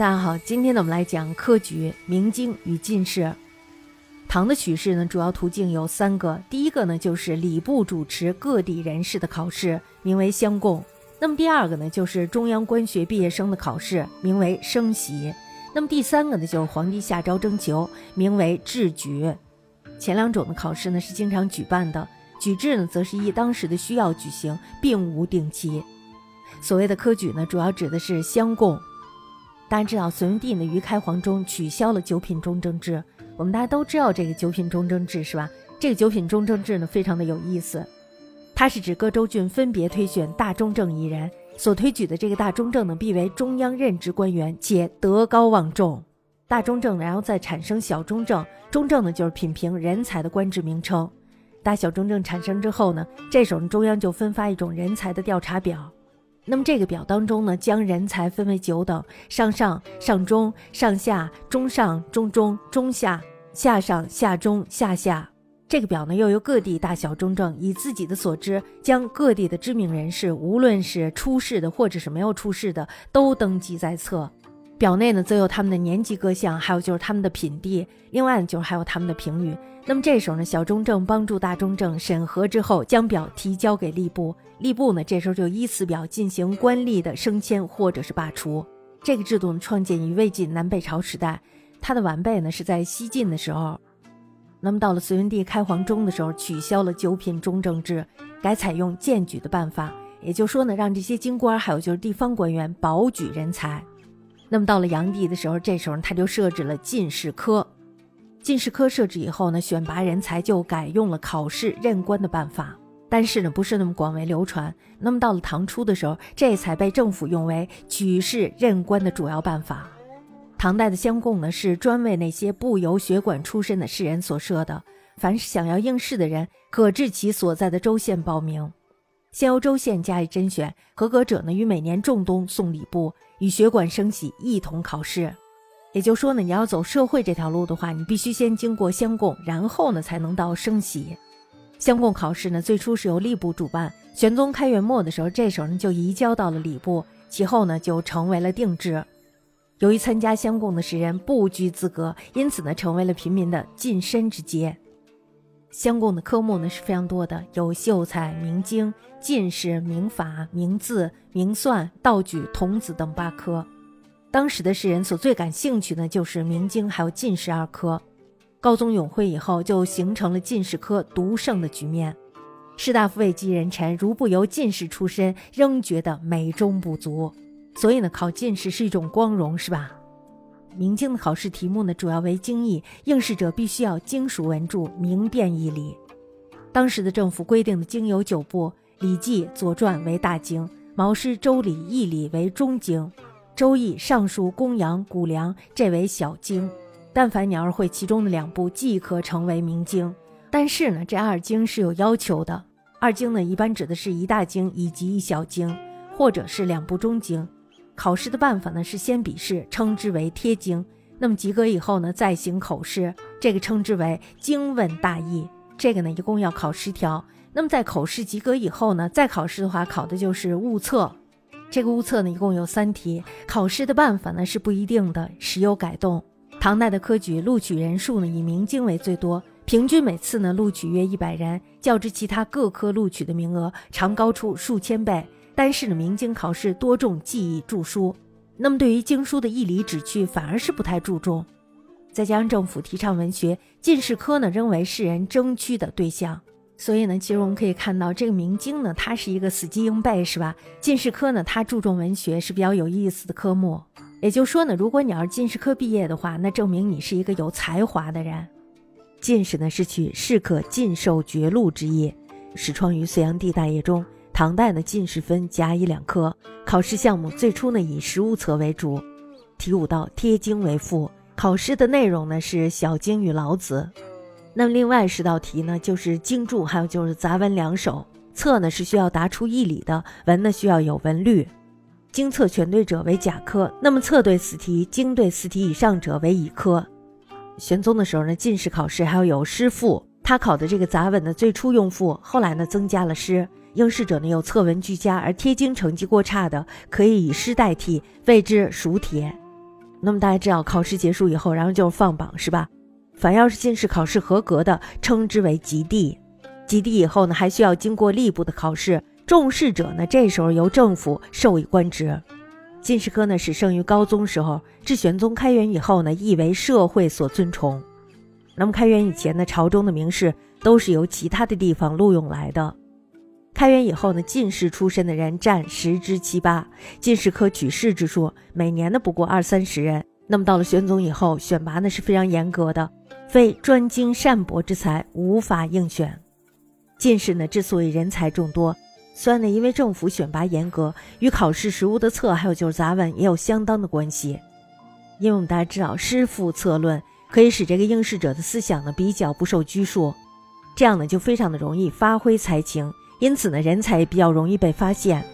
大家好，今天呢我们来讲科举明经与进士。唐的取士呢，主要途径有三个。第一个呢，就是礼部主持各地人士的考试，名为乡贡。那么第二个呢，就是中央官学毕业生的考试，名为升席。那么第三个呢，就是皇帝下诏征求，名为制举。前两种的考试呢是经常举办的，举制呢则是依当时的需要举行，并无定期。所谓的科举呢，主要指的是乡贡。大家知道，隋文帝呢于开皇中取消了九品中正制。我们大家都知道这个九品中正制是吧？这个九品中正制呢非常的有意思，它是指各州郡分别推选大中正一人，所推举的这个大中正呢必为中央任职官员，且德高望重。大中正然后再产生小中正，中正呢就是品评人才的官职名称。大小中正产生之后呢，这时候中央就分发一种人才的调查表。那么这个表当中呢，将人才分为九等：上上、上中、上下、中上、中中、中下、下上、下中、下下。这个表呢，又由各地大小中正以自己的所知，将各地的知名人士，无论是出世的或者是没有出世的，都登记在册。表内呢，则有他们的年级各项，还有就是他们的品第，另外就是还有他们的评语。那么这时候呢，小中正帮助大中正审核之后，将表提交给吏部，吏部呢这时候就依此表进行官吏的升迁或者是罢黜。这个制度呢，创建于魏晋南北朝时代，它的完备呢是在西晋的时候。那么到了隋文帝开皇中的时候，取消了九品中正制，改采用荐举的办法，也就是说呢，让这些京官还有就是地方官员保举人才。那么到了炀帝的时候，这时候他就设置了进士科。进士科设置以后呢，选拔人才就改用了考试任官的办法，但是呢不是那么广为流传。那么到了唐初的时候，这才被政府用为举士任官的主要办法。唐代的乡贡呢是专为那些不由学馆出身的士人所设的，凡是想要应试的人，可至其所在的州县报名。先由州县加以甄选，合格者呢，于每年仲冬送礼部，与学馆升喜一同考试。也就是说呢，你要走社会这条路的话，你必须先经过乡贡，然后呢才能到升喜。乡贡考试呢，最初是由吏部主办。玄宗开元末的时候，这时候呢就移交到了礼部，其后呢就成为了定制。由于参加乡贡的士人不拘资格，因此呢成为了平民的近身之阶。乡贡的科目呢是非常多的，有秀才、明经、进士、明法、明字、明算、道举、童子等八科。当时的士人所最感兴趣的就是明经还有进士二科。高宗永徽以后，就形成了进士科独盛的局面。士大夫位极人臣，如不由进士出身，仍觉得美中不足。所以呢，考进士是一种光荣，是吧？明经的考试题目呢，主要为经义，应试者必须要精熟文著，明辨义理。当时的政府规定的经有九部，《礼记》《左传》为大经，《毛诗》《周礼》《易礼》为中经，《周易》《尚书》《公羊》《谷梁》这为小经。但凡你要是会其中的两部，即可成为明经。但是呢，这二经是有要求的。二经呢，一般指的是一大经以及一小经，或者是两部中经。考试的办法呢是先笔试，称之为贴经。那么及格以后呢，再行口试，这个称之为经问大义。这个呢一共要考十条。那么在口试及格以后呢，再考试的话，考的就是物测。这个物测呢一共有三题。考试的办法呢是不一定的，时有改动。唐代的科举录取人数呢以明经为最多，平均每次呢录取约一百人，较之其他各科录取的名额，常高出数千倍。但是呢，明经考试多重记忆著书，那么对于经书的义理旨趣反而是不太注重。再加上政府提倡文学，进士科呢仍为世人争取的对象。所以呢，其实我们可以看到，这个明经呢，它是一个死记硬背，是吧？进士科呢，它注重文学，是比较有意思的科目。也就是说呢，如果你要是进士科毕业的话，那证明你是一个有才华的人。进士呢是取士可进授爵禄之意，始创于隋炀帝大业中。唐代呢，进士分甲乙两科，考试项目最初呢以实物册为主，题五道贴经为副。考试的内容呢是小经与老子。那么另外十道题呢就是经注，还有就是杂文两首。册呢是需要答出义理的，文呢需要有文律。经测全对者为甲科，那么册对四题、经对四题以上者为乙科。玄宗的时候呢，进士考试还要有诗赋，他考的这个杂文呢最初用赋，后来呢增加了诗。应试者呢有测文俱佳而贴经成绩过差的，可以以诗代替，谓之熟帖。那么大家知道，考试结束以后，然后就是放榜，是吧？凡要是进士考试合格的，称之为及第。及第以后呢，还需要经过吏部的考试。中士者呢，这时候由政府授以官职。进士科呢是生于高宗时候，至玄宗开元以后呢，亦为社会所尊崇。那么开元以前呢，朝中的名士都是由其他的地方录用来的。开元以后呢，进士出身的人占十之七八，进士科举士之数，每年呢不过二三十人。那么到了玄宗以后，选拔呢是非常严格的，非专精善博之才无法应选。进士呢之所以人才众多，虽然呢因为政府选拔严格，与考试实务的测还有就是杂文也有相当的关系。因为我们大家知道，诗赋策论可以使这个应试者的思想呢比较不受拘束，这样呢就非常的容易发挥才情。因此呢，人才也比较容易被发现。